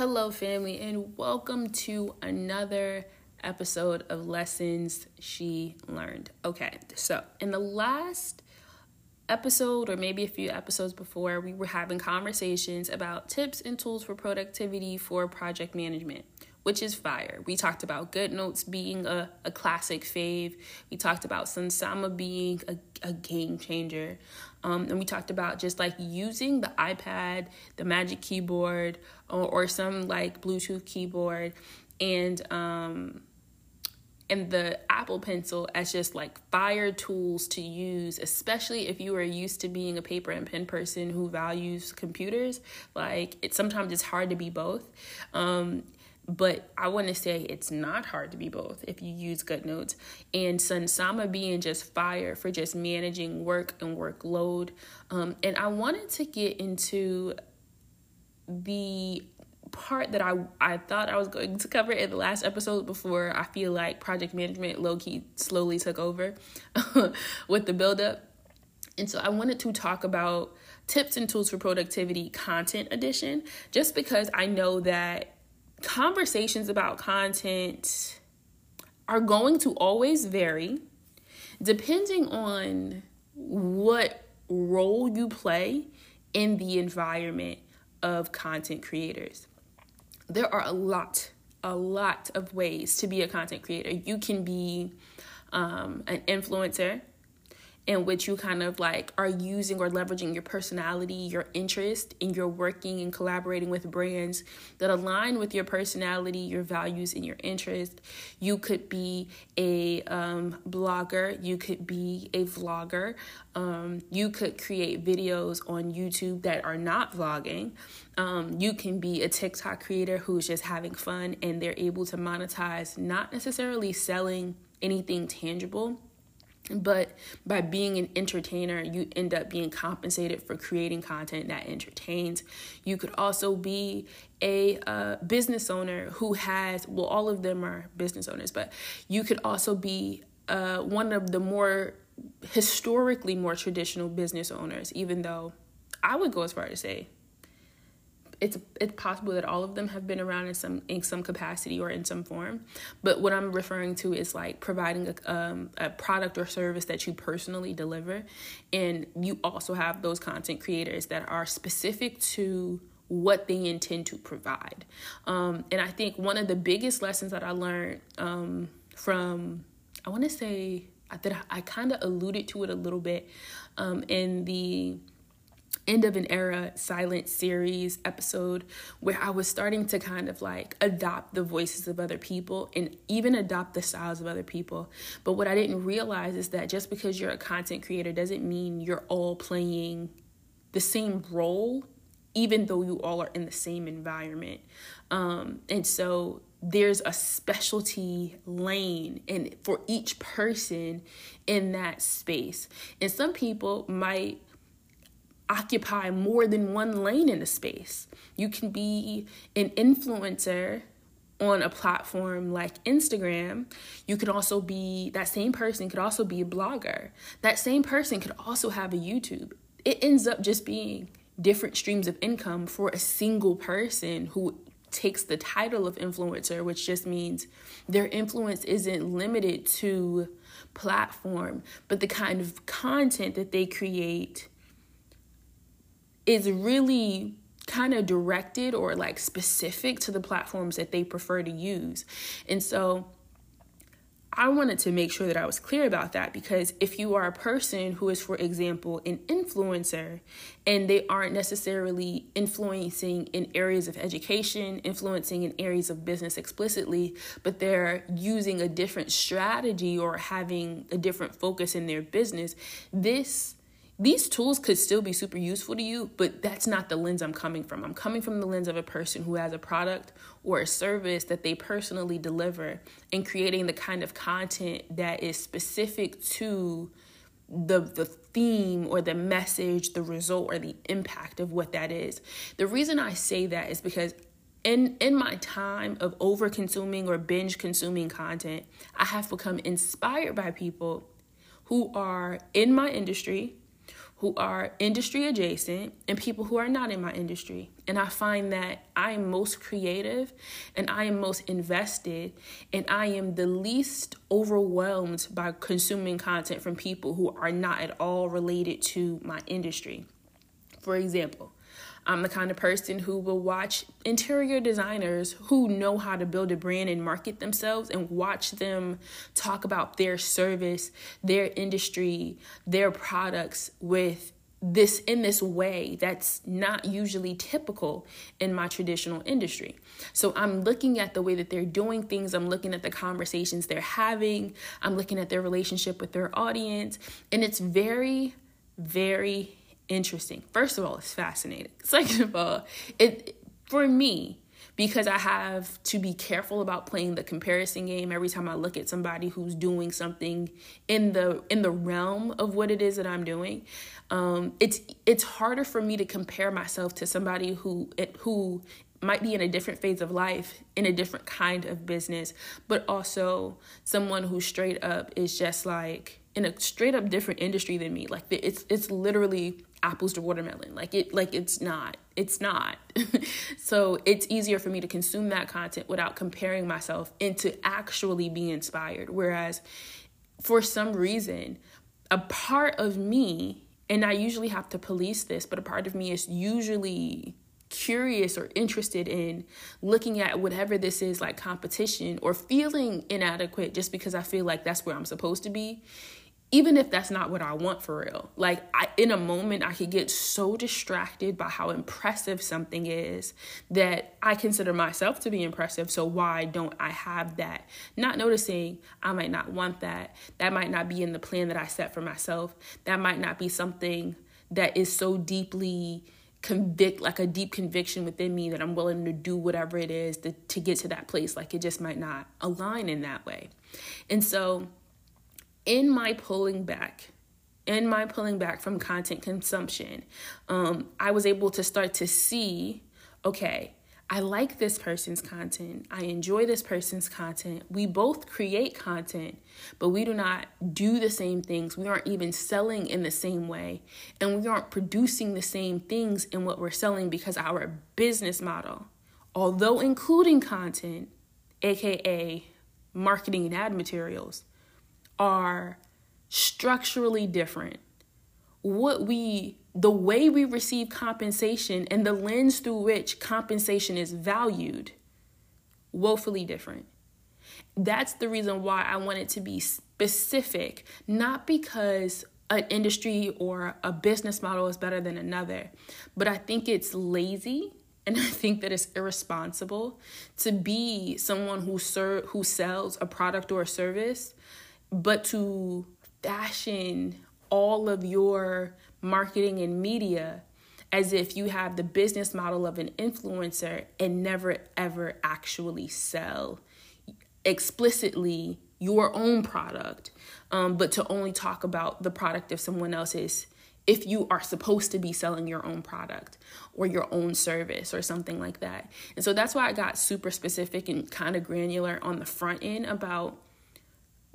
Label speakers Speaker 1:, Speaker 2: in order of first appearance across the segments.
Speaker 1: Hello, family, and welcome to another episode of Lessons She Learned. Okay, so in the last episode, or maybe a few episodes before, we were having conversations about tips and tools for productivity for project management, which is fire. We talked about GoodNotes being a, a classic fave, we talked about Sunsama being a, a game changer. Um, and we talked about just like using the iPad, the Magic Keyboard, or, or some like Bluetooth keyboard, and um, and the Apple Pencil as just like fire tools to use, especially if you are used to being a paper and pen person who values computers. Like it sometimes it's hard to be both. Um, but I want to say it's not hard to be both if you use GoodNotes. And Sunsama being just fire for just managing work and workload. Um, and I wanted to get into the part that I, I thought I was going to cover in the last episode before I feel like project management low key slowly took over with the buildup. And so I wanted to talk about tips and tools for productivity content edition just because I know that conversations about content are going to always vary depending on what role you play in the environment of content creators. There are a lot, a lot of ways to be a content creator. You can be um, an influencer, in which you kind of like are using or leveraging your personality, your interest, and you're working and collaborating with brands that align with your personality, your values, and your interest. You could be a um, blogger, you could be a vlogger, um, you could create videos on YouTube that are not vlogging. Um, you can be a TikTok creator who's just having fun and they're able to monetize, not necessarily selling anything tangible but by being an entertainer, you end up being compensated for creating content that entertains. You could also be a uh, business owner who has, well, all of them are business owners, but you could also be uh, one of the more historically more traditional business owners, even though I would go as far to say it's it's possible that all of them have been around in some in some capacity or in some form. But what i'm referring to is like providing a, um, a product or service that you personally deliver. And you also have those content creators that are specific to what they intend to provide. Um, and i think one of the biggest lessons that i learned um, from i want to say that I, I kind of alluded to it a little bit um, in the end of an era silent series episode where I was starting to kind of like adopt the voices of other people and even adopt the styles of other people. But what I didn't realize is that just because you're a content creator doesn't mean you're all playing the same role, even though you all are in the same environment. Um, and so there's a specialty lane and for each person in that space. And some people might occupy more than one lane in a space. You can be an influencer on a platform like Instagram. You could also be that same person could also be a blogger. That same person could also have a YouTube. It ends up just being different streams of income for a single person who takes the title of influencer, which just means their influence isn't limited to platform, but the kind of content that they create is really kind of directed or like specific to the platforms that they prefer to use. And so I wanted to make sure that I was clear about that because if you are a person who is, for example, an influencer and they aren't necessarily influencing in areas of education, influencing in areas of business explicitly, but they're using a different strategy or having a different focus in their business, this these tools could still be super useful to you, but that's not the lens I'm coming from. I'm coming from the lens of a person who has a product or a service that they personally deliver and creating the kind of content that is specific to the the theme or the message, the result or the impact of what that is. The reason I say that is because in in my time of over consuming or binge consuming content, I have become inspired by people who are in my industry who are industry adjacent and people who are not in my industry. And I find that I am most creative and I am most invested and I am the least overwhelmed by consuming content from people who are not at all related to my industry. For example, I'm the kind of person who will watch interior designers who know how to build a brand and market themselves and watch them talk about their service, their industry, their products with this in this way that's not usually typical in my traditional industry. So I'm looking at the way that they're doing things, I'm looking at the conversations they're having, I'm looking at their relationship with their audience, and it's very very interesting. First of all, it's fascinating. Second of all, it for me because I have to be careful about playing the comparison game every time I look at somebody who's doing something in the in the realm of what it is that I'm doing. Um, it's it's harder for me to compare myself to somebody who who might be in a different phase of life, in a different kind of business, but also someone who straight up is just like in a straight up different industry than me. Like it's it's literally apples to watermelon. Like it like it's not. It's not. so it's easier for me to consume that content without comparing myself and to actually be inspired. Whereas for some reason, a part of me, and I usually have to police this, but a part of me is usually curious or interested in looking at whatever this is like competition or feeling inadequate just because I feel like that's where I'm supposed to be even if that's not what I want for real. Like I in a moment I could get so distracted by how impressive something is that I consider myself to be impressive. So why don't I have that? Not noticing I might not want that. That might not be in the plan that I set for myself. That might not be something that is so deeply convict like a deep conviction within me that I'm willing to do whatever it is to, to get to that place. Like it just might not align in that way. And so in my pulling back, in my pulling back from content consumption, um, I was able to start to see okay, I like this person's content. I enjoy this person's content. We both create content, but we do not do the same things. We aren't even selling in the same way. And we aren't producing the same things in what we're selling because our business model, although including content, aka marketing and ad materials, are structurally different. What we, the way we receive compensation and the lens through which compensation is valued, woefully different. That's the reason why I wanted to be specific, not because an industry or a business model is better than another, but I think it's lazy and I think that it's irresponsible to be someone who ser- who sells a product or a service but to fashion all of your marketing and media as if you have the business model of an influencer and never ever actually sell explicitly your own product, um, but to only talk about the product of someone else's if you are supposed to be selling your own product or your own service or something like that. And so that's why I got super specific and kind of granular on the front end about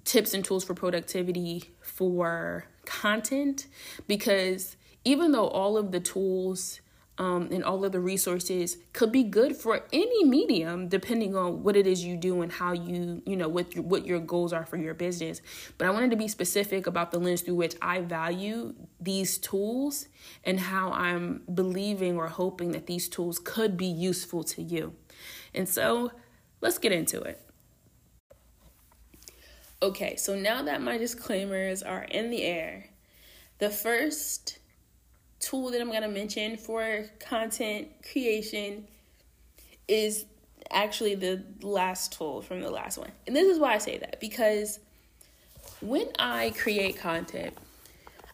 Speaker 1: tips and tools for productivity for content because even though all of the tools um, and all of the resources could be good for any medium depending on what it is you do and how you you know what what your goals are for your business. But i wanted to be specific about the lens through which i value these tools and how i'm believing or hoping that these tools could be useful to you. And so let's get into it Okay, so now that my disclaimers are in the air, the first tool that I'm going to mention for content creation is actually the last tool from the last one. And this is why I say that because when I create content,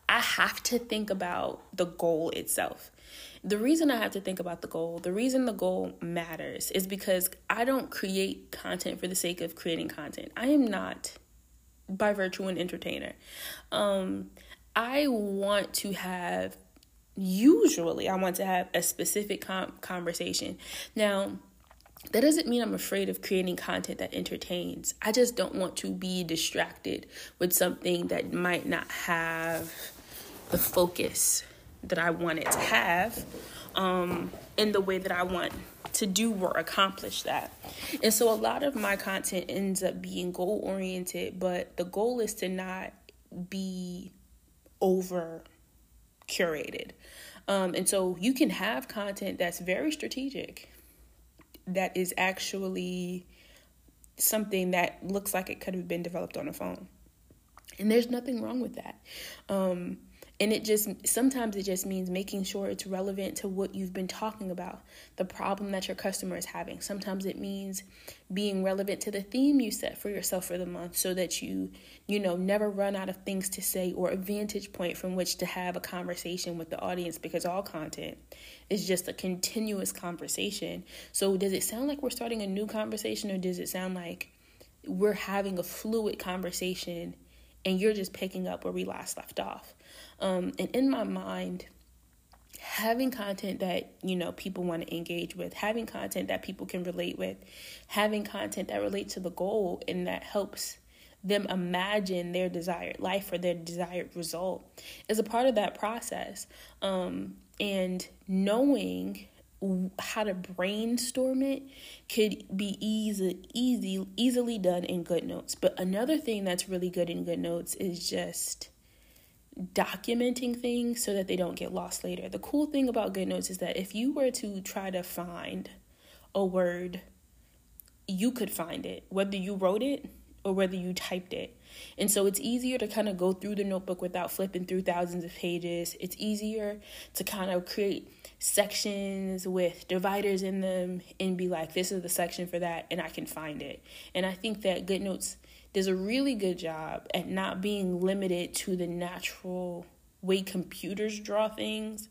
Speaker 1: I have to think about the goal itself. The reason I have to think about the goal, the reason the goal matters is because I don't create content for the sake of creating content. I am not by virtue an entertainer. Um, I want to have usually I want to have a specific com- conversation. Now, that doesn't mean I'm afraid of creating content that entertains. I just don't want to be distracted with something that might not have the focus that I want it to have um, in the way that I want to do or accomplish that. And so a lot of my content ends up being goal oriented, but the goal is to not be over curated. Um, and so you can have content that's very strategic, that is actually something that looks like it could have been developed on a phone. And there's nothing wrong with that. Um, and it just sometimes it just means making sure it's relevant to what you've been talking about, the problem that your customer is having. Sometimes it means being relevant to the theme you set for yourself for the month so that you, you know, never run out of things to say or a vantage point from which to have a conversation with the audience because all content is just a continuous conversation. So does it sound like we're starting a new conversation or does it sound like we're having a fluid conversation and you're just picking up where we last left off? Um, and in my mind, having content that you know people want to engage with having content that people can relate with having content that relates to the goal and that helps them imagine their desired life or their desired result is a part of that process. Um, and knowing how to brainstorm it could be easy easy easily done in GoodNotes. But another thing that's really good in GoodNotes is just documenting things so that they don't get lost later. The cool thing about GoodNotes is that if you were to try to find a word, you could find it, whether you wrote it or whether you typed it. And so it's easier to kind of go through the notebook without flipping through thousands of pages. It's easier to kind of create sections with dividers in them and be like, this is the section for that, and I can find it. And I think that GoodNotes does a really good job at not being limited to the natural way computers draw things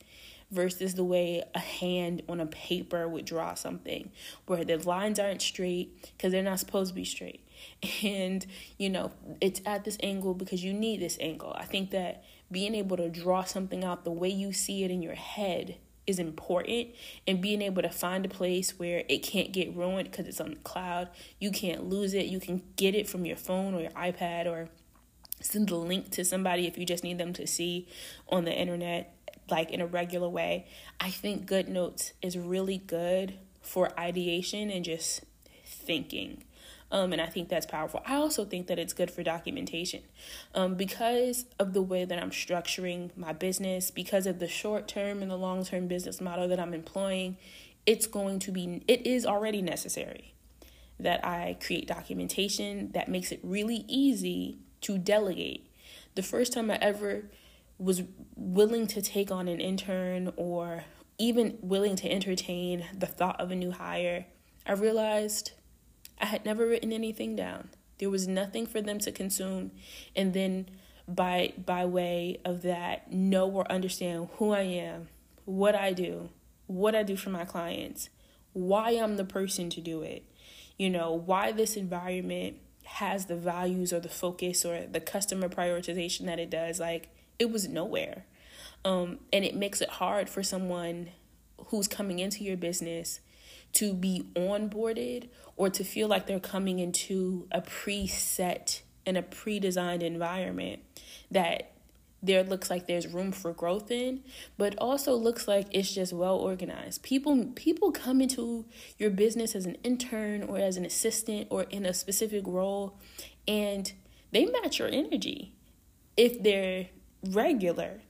Speaker 1: versus the way a hand on a paper would draw something where the lines aren't straight because they're not supposed to be straight and you know it's at this angle because you need this angle i think that being able to draw something out the way you see it in your head is important and being able to find a place where it can't get ruined because it's on the cloud. You can't lose it. You can get it from your phone or your iPad or send a link to somebody if you just need them to see on the internet like in a regular way. I think GoodNotes is really good for ideation and just thinking. Um, and I think that's powerful. I also think that it's good for documentation um, because of the way that I'm structuring my business, because of the short term and the long term business model that I'm employing. It's going to be, it is already necessary that I create documentation that makes it really easy to delegate. The first time I ever was willing to take on an intern or even willing to entertain the thought of a new hire, I realized I had never written anything down. There was nothing for them to consume and then by by way of that know or understand who I am, what I do, what I do for my clients, why I'm the person to do it. You know, why this environment has the values or the focus or the customer prioritization that it does like it was nowhere. Um, and it makes it hard for someone who's coming into your business to be onboarded or to feel like they're coming into a preset and a pre-designed environment that there looks like there's room for growth in but also looks like it's just well organized. People people come into your business as an intern or as an assistant or in a specific role and they match your energy if they're regular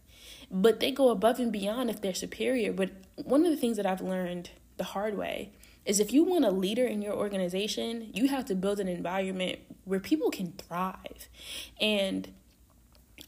Speaker 1: but they go above and beyond if they're superior. But one of the things that i've learned the hard way is if you want a leader in your organization, you have to build an environment where people can thrive. And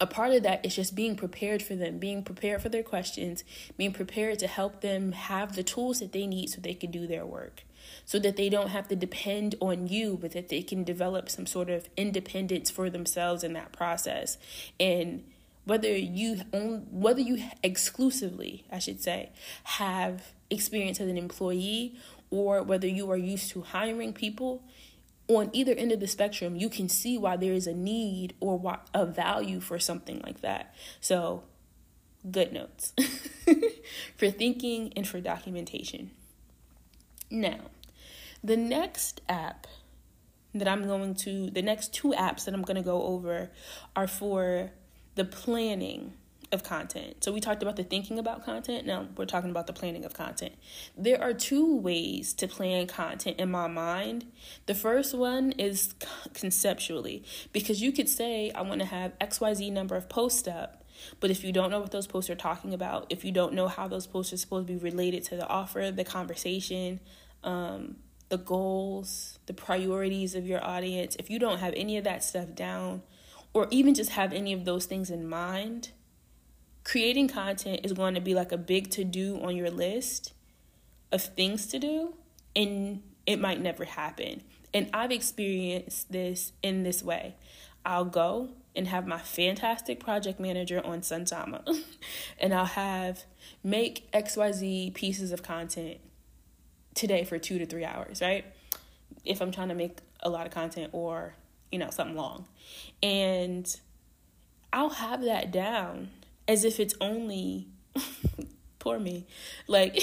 Speaker 1: a part of that is just being prepared for them, being prepared for their questions, being prepared to help them have the tools that they need so they can do their work. So that they don't have to depend on you, but that they can develop some sort of independence for themselves in that process. And whether you own, whether you exclusively, I should say, have experience as an employee or whether you are used to hiring people, on either end of the spectrum, you can see why there is a need or a value for something like that. So, GoodNotes for thinking and for documentation. Now, the next app that I'm going to, the next two apps that I'm going to go over are for the planning of content. So we talked about the thinking about content. Now we're talking about the planning of content. There are two ways to plan content in my mind. The first one is conceptually because you could say I want to have XYZ number of posts up, but if you don't know what those posts are talking about, if you don't know how those posts are supposed to be related to the offer, the conversation, um, the goals, the priorities of your audience, if you don't have any of that stuff down, or even just have any of those things in mind, creating content is going to be like a big to do on your list of things to do, and it might never happen. And I've experienced this in this way. I'll go and have my fantastic project manager on Sunsama, and I'll have make XYZ pieces of content today for two to three hours, right? If I'm trying to make a lot of content or you know, something long. And I'll have that down as if it's only, poor me, like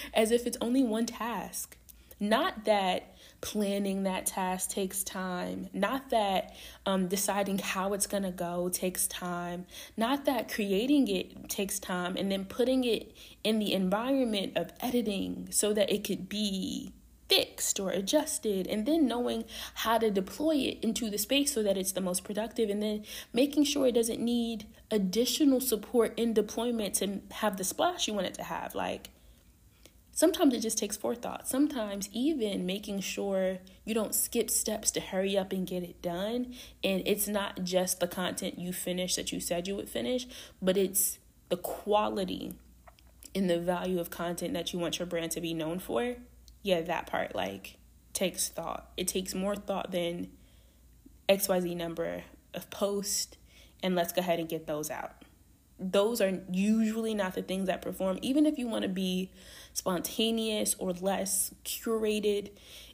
Speaker 1: as if it's only one task. Not that planning that task takes time, not that um, deciding how it's gonna go takes time, not that creating it takes time and then putting it in the environment of editing so that it could be fixed or adjusted and then knowing how to deploy it into the space so that it's the most productive and then making sure it doesn't need additional support in deployment to have the splash you want it to have. Like sometimes it just takes forethought. Sometimes even making sure you don't skip steps to hurry up and get it done and it's not just the content you finish that you said you would finish but it's the quality and the value of content that you want your brand to be known for yeah, that part like takes thought. It takes more thought than XYZ number of posts and let's go ahead and get those out. Those are usually not the things that perform. Even if you want to be spontaneous or less curated,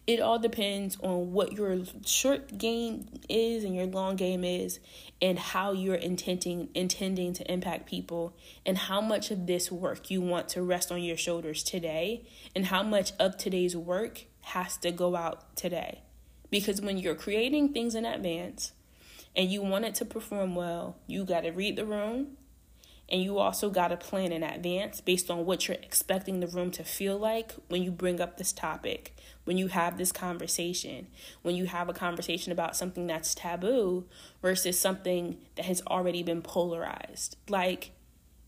Speaker 1: it all depends on what your short game is and your long game is and how you're intending intending to impact people and how much of this work you want to rest on your shoulders today and how much of today's work has to go out today. Because when you're creating things in advance and you want it to perform well you got to read the room and you also got to plan in advance based on what you're expecting the room to feel like when you bring up this topic, when you have this conversation, when you have a conversation about something that's taboo versus something that has already been polarized. Like,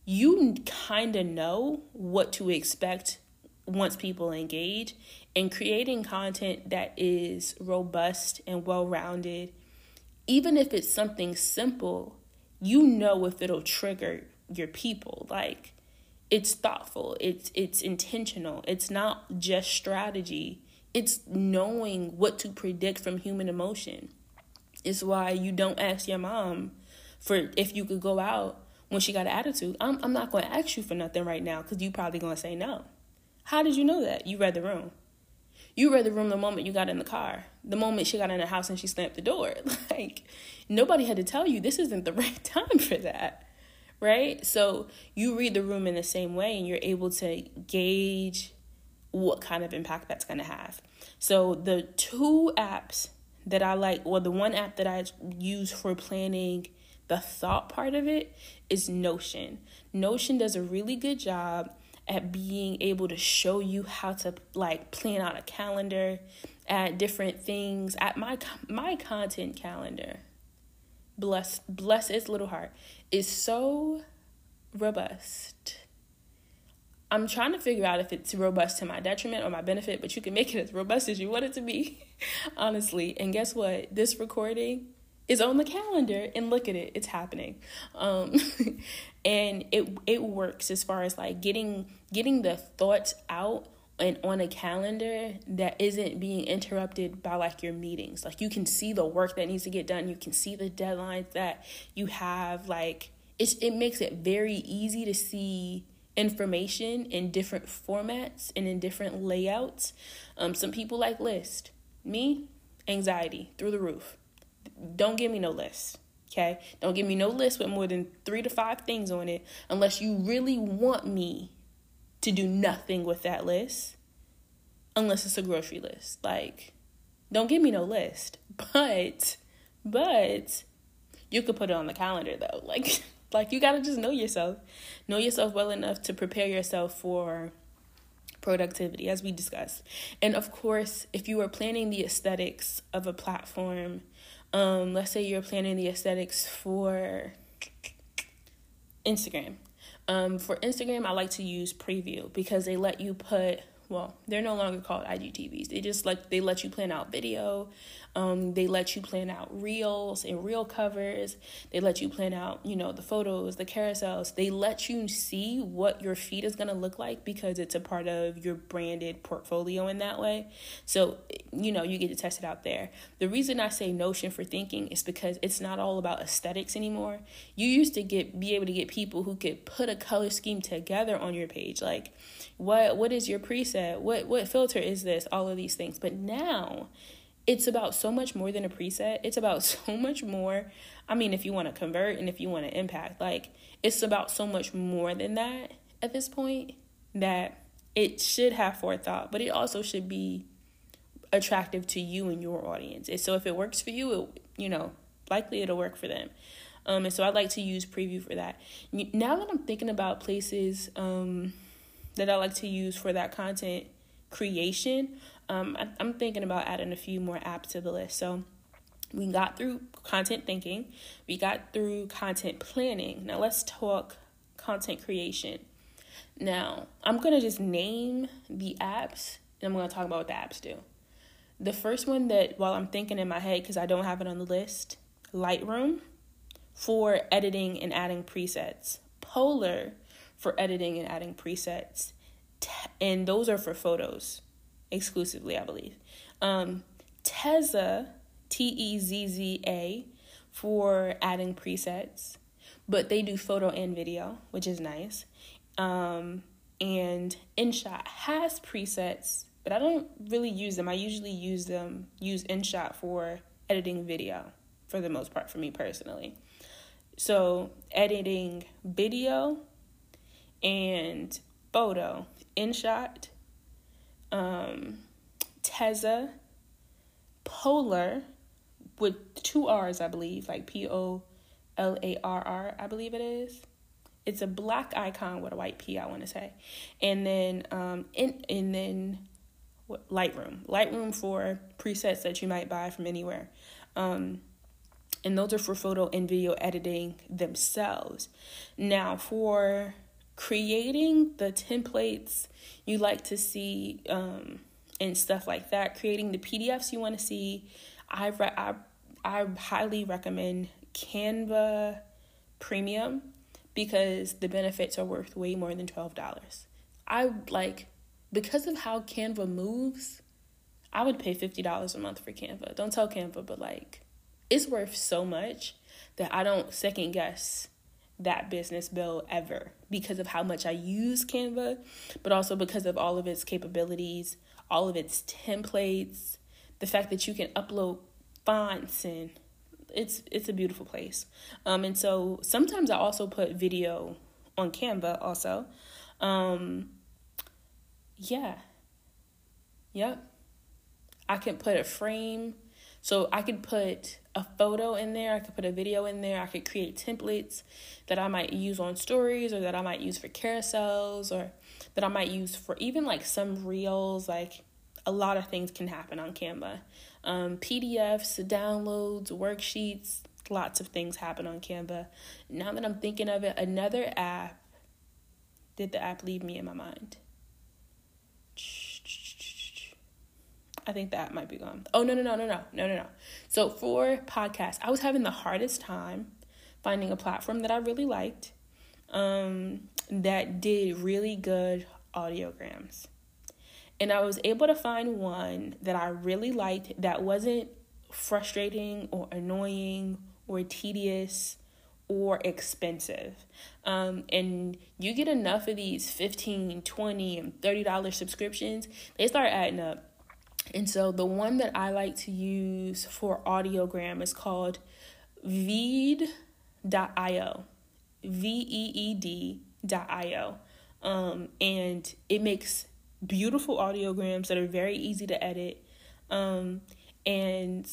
Speaker 1: you kind of know what to expect once people engage, and creating content that is robust and well rounded, even if it's something simple, you know if it'll trigger your people. Like it's thoughtful. It's it's intentional. It's not just strategy. It's knowing what to predict from human emotion. It's why you don't ask your mom for if you could go out when she got an attitude. I'm, I'm not going to ask you for nothing right now because you probably going to say no. How did you know that? You read the room. You read the room the moment you got in the car. The moment she got in the house and she slammed the door. Like nobody had to tell you this isn't the right time for that right? So you read the room in the same way and you're able to gauge what kind of impact that's going to have. So the two apps that I like, or the one app that I use for planning the thought part of it is Notion. Notion does a really good job at being able to show you how to like plan out a calendar, at different things, at my my content calendar bless bless its little heart is so robust. I'm trying to figure out if it's robust to my detriment or my benefit, but you can make it as robust as you want it to be, honestly. And guess what? This recording is on the calendar, and look at it, it's happening. Um, and it it works as far as like getting getting the thoughts out and on a calendar that isn't being interrupted by like your meetings. Like you can see the work that needs to get done. You can see the deadlines that you have. Like it's it makes it very easy to see information in different formats and in different layouts. Um, some people like list. Me, anxiety through the roof. Don't give me no list. Okay? Don't give me no list with more than three to five things on it unless you really want me to do nothing with that list unless it's a grocery list. Like, don't give me no list. But, but you could put it on the calendar though. Like, like you gotta just know yourself. Know yourself well enough to prepare yourself for productivity, as we discussed. And of course, if you are planning the aesthetics of a platform, um, let's say you're planning the aesthetics for Instagram. Um, for Instagram, I like to use Preview because they let you put well, they're no longer called IGTVs. They just like they let you plan out video. Um, they let you plan out reels and reel covers. They let you plan out, you know, the photos, the carousels. They let you see what your feed is gonna look like because it's a part of your branded portfolio in that way. So, you know, you get to test it out there. The reason I say Notion for thinking is because it's not all about aesthetics anymore. You used to get be able to get people who could put a color scheme together on your page, like what what is your preset? What what filter is this? All of these things. But now it's about so much more than a preset. It's about so much more. I mean, if you want to convert and if you want to impact, like it's about so much more than that at this point that it should have forethought, but it also should be attractive to you and your audience. And so if it works for you, it, you know, likely it'll work for them. Um, and so I like to use preview for that. Now that I'm thinking about places um, that I like to use for that content creation, um, I, I'm thinking about adding a few more apps to the list. So we got through content thinking, we got through content planning. Now let's talk content creation. Now, I'm to just name the apps and I'm to talk about what the apps do. The first one that, while I'm thinking in my head, because I don't have it on the list, Lightroom for editing and adding presets, Polarr for editing and adding presets, and those are for photos exclusively, I believe. Um, Tezza, T E Z Z A, for adding presets, but they do photo and video, which is nice. Um, and InShot has presets, but I don't really use them. I usually use them, use InShot for editing video for the most part for me personally. So, editing video and photo, InShot um, Tezza, Polarr, with two R's, I believe, like P O L A R R, I believe it is. It's a black icon with a white P, I want to say, and then um, in, and then what, Lightroom, Lightroom for presets that you might buy from anywhere, um, and those are for photo and video editing themselves. Now for creating the templates you like to see um, and stuff like that, creating the PDFs you want to see, I, re- I, I highly recommend Canva Premium because the benefits are worth way more than $12. I like, because of how Canva moves, I would pay $50 a month for Canva. Don't tell Canva, but like, it's worth so much that I don't second guess that business bill ever because of how much I use Canva, but also because of all of its capabilities, all of its templates, the fact that you can upload fonts and it's it's a beautiful place. Um and so sometimes I also put video on Canva also. Um yeah. Yep. I can put a frame so I could put a photo in there, I could put a video in there, I could create templates that I might use on stories or that I might use for carousels or that I might use for even like some reels. Like a lot of things can happen on Canva. Um, PDFs, downloads, worksheets, lots of things happen on Canva. Now that I'm thinking of it, another app, did the app leave me in my mind? I think that might be gone. Oh no no no no no no no no. So for podcasts, I was having the hardest time finding a platform that I really liked, um, that did really good audiograms, and I was able to find one that I really liked that wasn't frustrating or annoying or tedious or expensive. Um, and you get enough of these 15 20 and $30 subscriptions, they start adding up and so the one that I like to use for audiogram is called Veed.io. V E E D.io. Um, and it makes beautiful audiograms that are very easy to edit. Um, and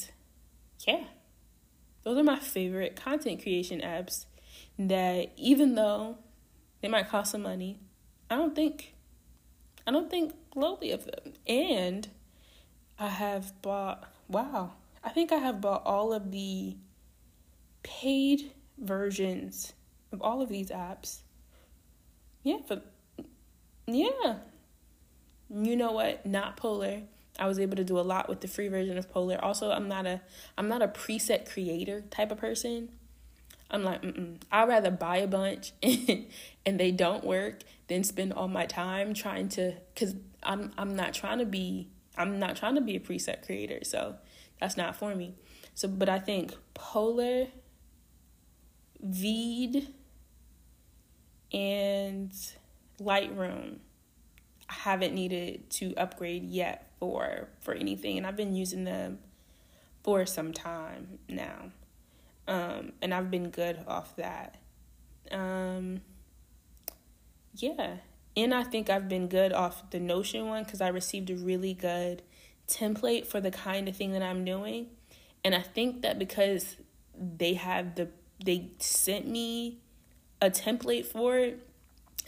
Speaker 1: yeah, those are my favorite content creation apps that even though they might cost some money, I don't think I don't think lowly of them. And I have bought wow, I think I have bought all of the paid versions of all of these apps. Yeah, but yeah. You know what? Not Polarr. I was able to do a lot with the free version of Polarr. Also, I'm not a I'm not a preset creator type of person. I'm like, mm I'd rather buy a bunch and, and they don't work than spend all my time trying to cuz I'm I'm not trying to be I'm not trying to be a preset creator. So, that's not for me. So, but I think Polarr Veed and Lightroom I haven't needed to upgrade yet for for anything and I've been using them for some time now. Um and I've been good off that. Um yeah. And I think I've been good off the Notion one cuz I received a really good template for the kind of thing that I'm doing. And I think that because they have the they sent me a template for it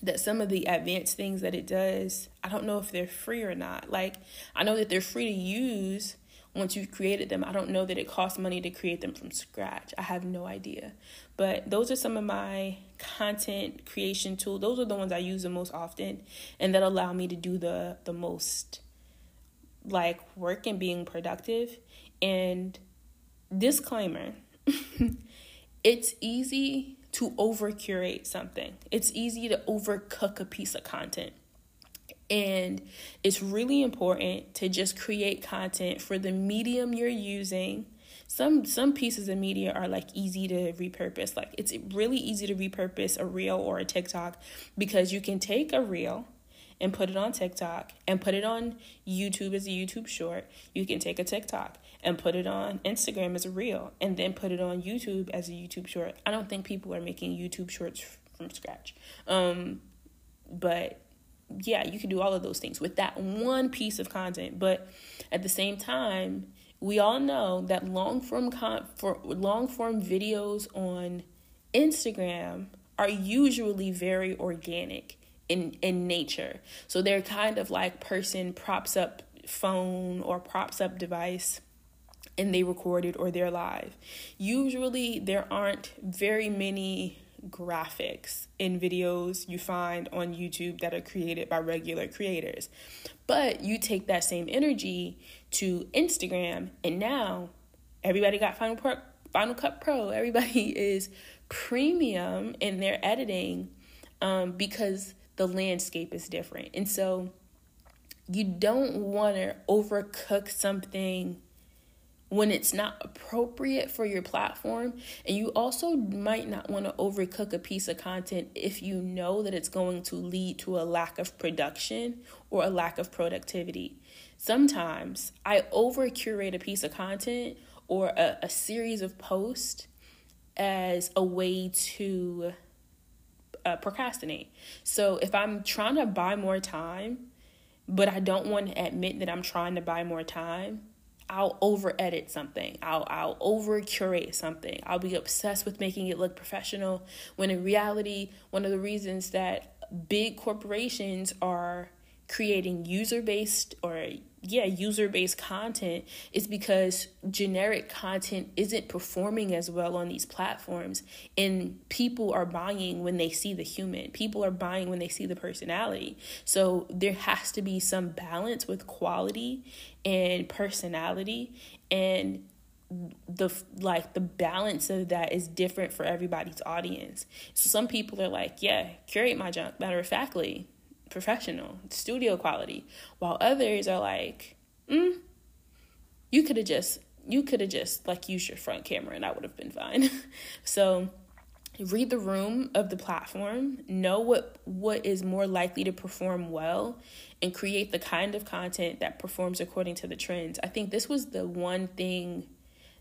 Speaker 1: that some of the advanced things that it does, I don't know if they're free or not. Like I know that they're free to use once you've created them. I don't know that it costs money to create them from scratch. I have no idea. But those are some of my content creation tools. Those are the ones I use the most often and that allow me to do the the most like work and being productive. And disclaimer, it's easy to over curate something. It's easy to overcook a piece of content. And it's really important to just create content for the medium you're using. Some some pieces of media are like easy to repurpose. Like it's really easy to repurpose a reel or a TikTok because you can take a reel and put it on TikTok and put it on YouTube as a YouTube short. You can take a TikTok and put it on Instagram as a reel and then put it on YouTube as a YouTube short. I don't think people are making YouTube shorts from scratch. Um, but yeah, you can do all of those things with that one piece of content. But at the same time, we all know that long form con- for long form videos on Instagram are usually very organic in in nature. So they're kind of like person props up phone or props up device and they record it or they're live. Usually there aren't very many graphics in videos you find on YouTube that are created by regular creators. But you take that same energy to Instagram and now everybody got Final Pro, Final Cut Pro. Everybody is premium in their editing um, because the landscape is different. And so you don't want to overcook something when it's not appropriate for your platform. And you also might not want to overcook a piece of content if you know that it's going to lead to a lack of production or a lack of productivity. Sometimes I over curate a piece of content or a, a series of posts as a way to uh, procrastinate. So if I'm trying to buy more time, but I don't want to admit that I'm trying to buy more time, I'll over edit something. I'll I'll over curate something. I'll be obsessed with making it look professional when in reality one of the reasons that big corporations are creating user-based or yeah, user based content is because generic content isn't performing as well on these platforms. And people are buying when they see the human, people are buying when they see the personality. So there has to be some balance with quality and personality. And the like the balance of that is different for everybody's audience. So some people are like, yeah, curate my junk. Matter of factly, professional, studio quality, while others are like, mm, you could have just you could have just like used your front camera and I would have been fine. so read the room of the platform, know what what is more likely to perform well and create the kind of content that performs according to the trends. I think this was the one thing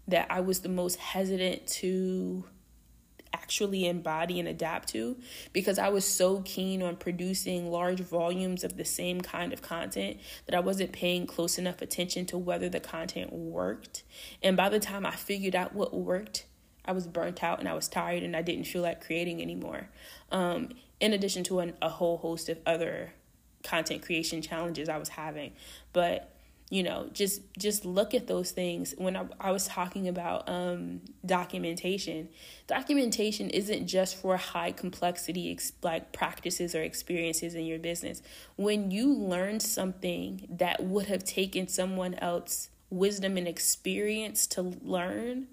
Speaker 1: that I was the most hesitant to actually embody and adapt to because I was so keen on producing large volumes of the same kind of content that I wasn't paying close enough attention to whether the content worked. And by the time I figured out what worked, I was burnt out and I was tired and I didn't feel like creating anymore. Um, in addition to an, a whole host of other content creation challenges I was having. But you know just just look at those things. When i, I was talking about um, documentation documentation isn't just for high complexity ex- like practices or experiences in your business. When you learn something that would have taken someone else wisdom and experience to learn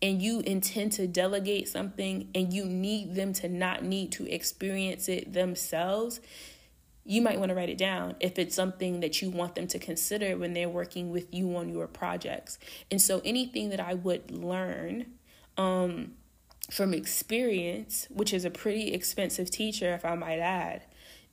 Speaker 1: and you intend to delegate something and you need them to not need to experience it themselves you might want to write it down if it's something that you want them to consider when they're working with you on your projects. And so anything that I would learn um, from experience, which is a pretty expensive teacher, if I might add,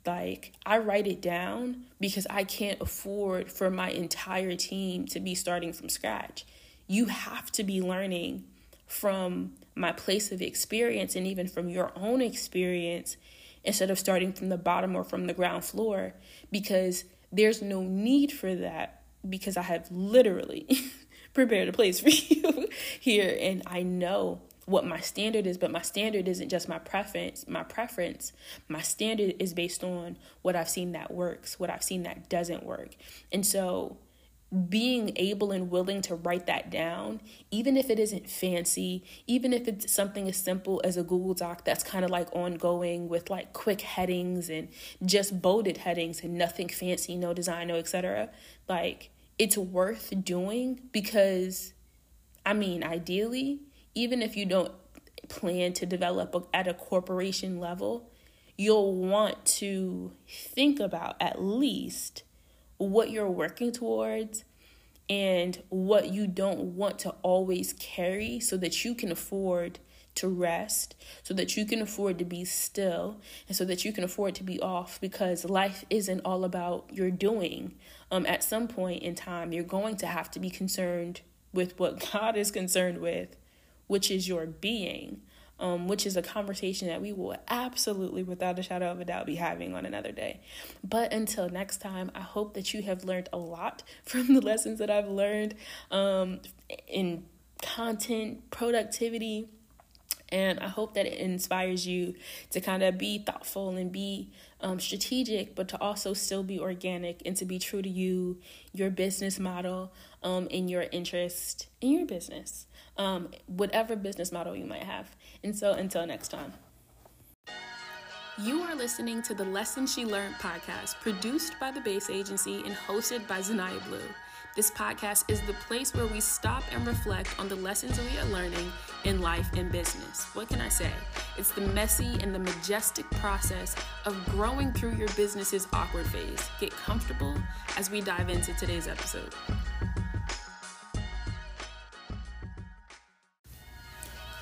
Speaker 1: like I write it down because I can't afford for my entire team to be starting from scratch. You have to be learning from my place of experience and even from your own experience instead of starting from the bottom or from the ground floor because there's no need for that because I have literally prepared a place for you here and I know what my standard is but my standard isn't just my preference my preference. My standard is based on what I've seen that works what I've seen that doesn't work. And so being able and willing to write that down, even if it isn't fancy, even if it's something as simple as a Google Doc that's kind of like ongoing with like quick headings and just bolded headings and nothing fancy, no design, no etc. Like it's worth doing because I mean, ideally, even if you don't plan to develop at a corporation level, you'll want to think about at least what you're working towards and what you don't want to always carry so that you can afford to rest, so that you can afford to be still, and so that you can afford to be off because life isn't all about your doing. Um, at some point in time, you're going to have to be concerned with what God is concerned with, which is your being um, which is a conversation that we will absolutely, without a shadow of a doubt, be having on another day. But until next time, I hope that you have learned a lot from the lessons that I've learned um, in content, productivity, and I hope that it inspires you to kind of be thoughtful and be um, strategic, but to also still be organic and to be true to you, your business model, um, and your interest in your business, um, whatever business model you might have. And so until next time. You are listening to the Lesson She Learned podcast, produced by the Base Agency and hosted by Zanaya Blue. This podcast is the place where we stop and reflect on the lessons we are learning in life and business. What can I say? It's the messy and the majestic process of growing through your business's awkward phase. Get comfortable as we dive into today's episode.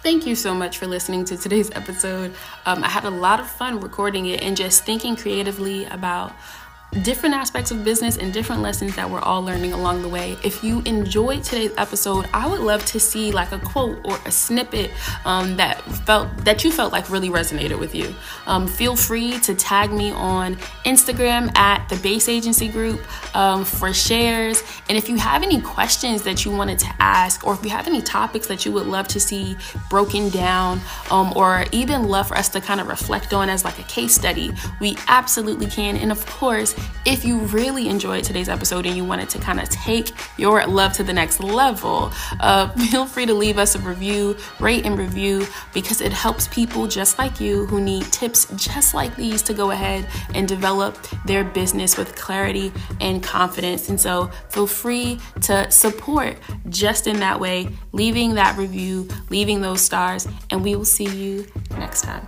Speaker 1: Thank you so much for listening to today's episode. Um, I had a lot of fun recording it and just thinking creatively about different aspects of business and different lessons that we're all learning along the way. If you enjoyed today's episode, I would love to see like a quote or a snippet um, that felt that you felt like really resonated with you. Um, feel free to tag me on Instagram at the Base Agency Group um, for shares. And if you have any questions that you wanted to ask, or if you have any topics that you would love to see broken down, um, or even love for us to kind of reflect on as like a case study, we absolutely can. And of course, if you really enjoyed today's episode and you wanted to kind of take your love to the next level, uh, feel free to leave us a review, rate and review, because it helps people just like you who need tips just like these to go ahead and develop their business with clarity and confidence. And so feel free to support just in that way, leaving that review, leaving those stars, and we will see you next time.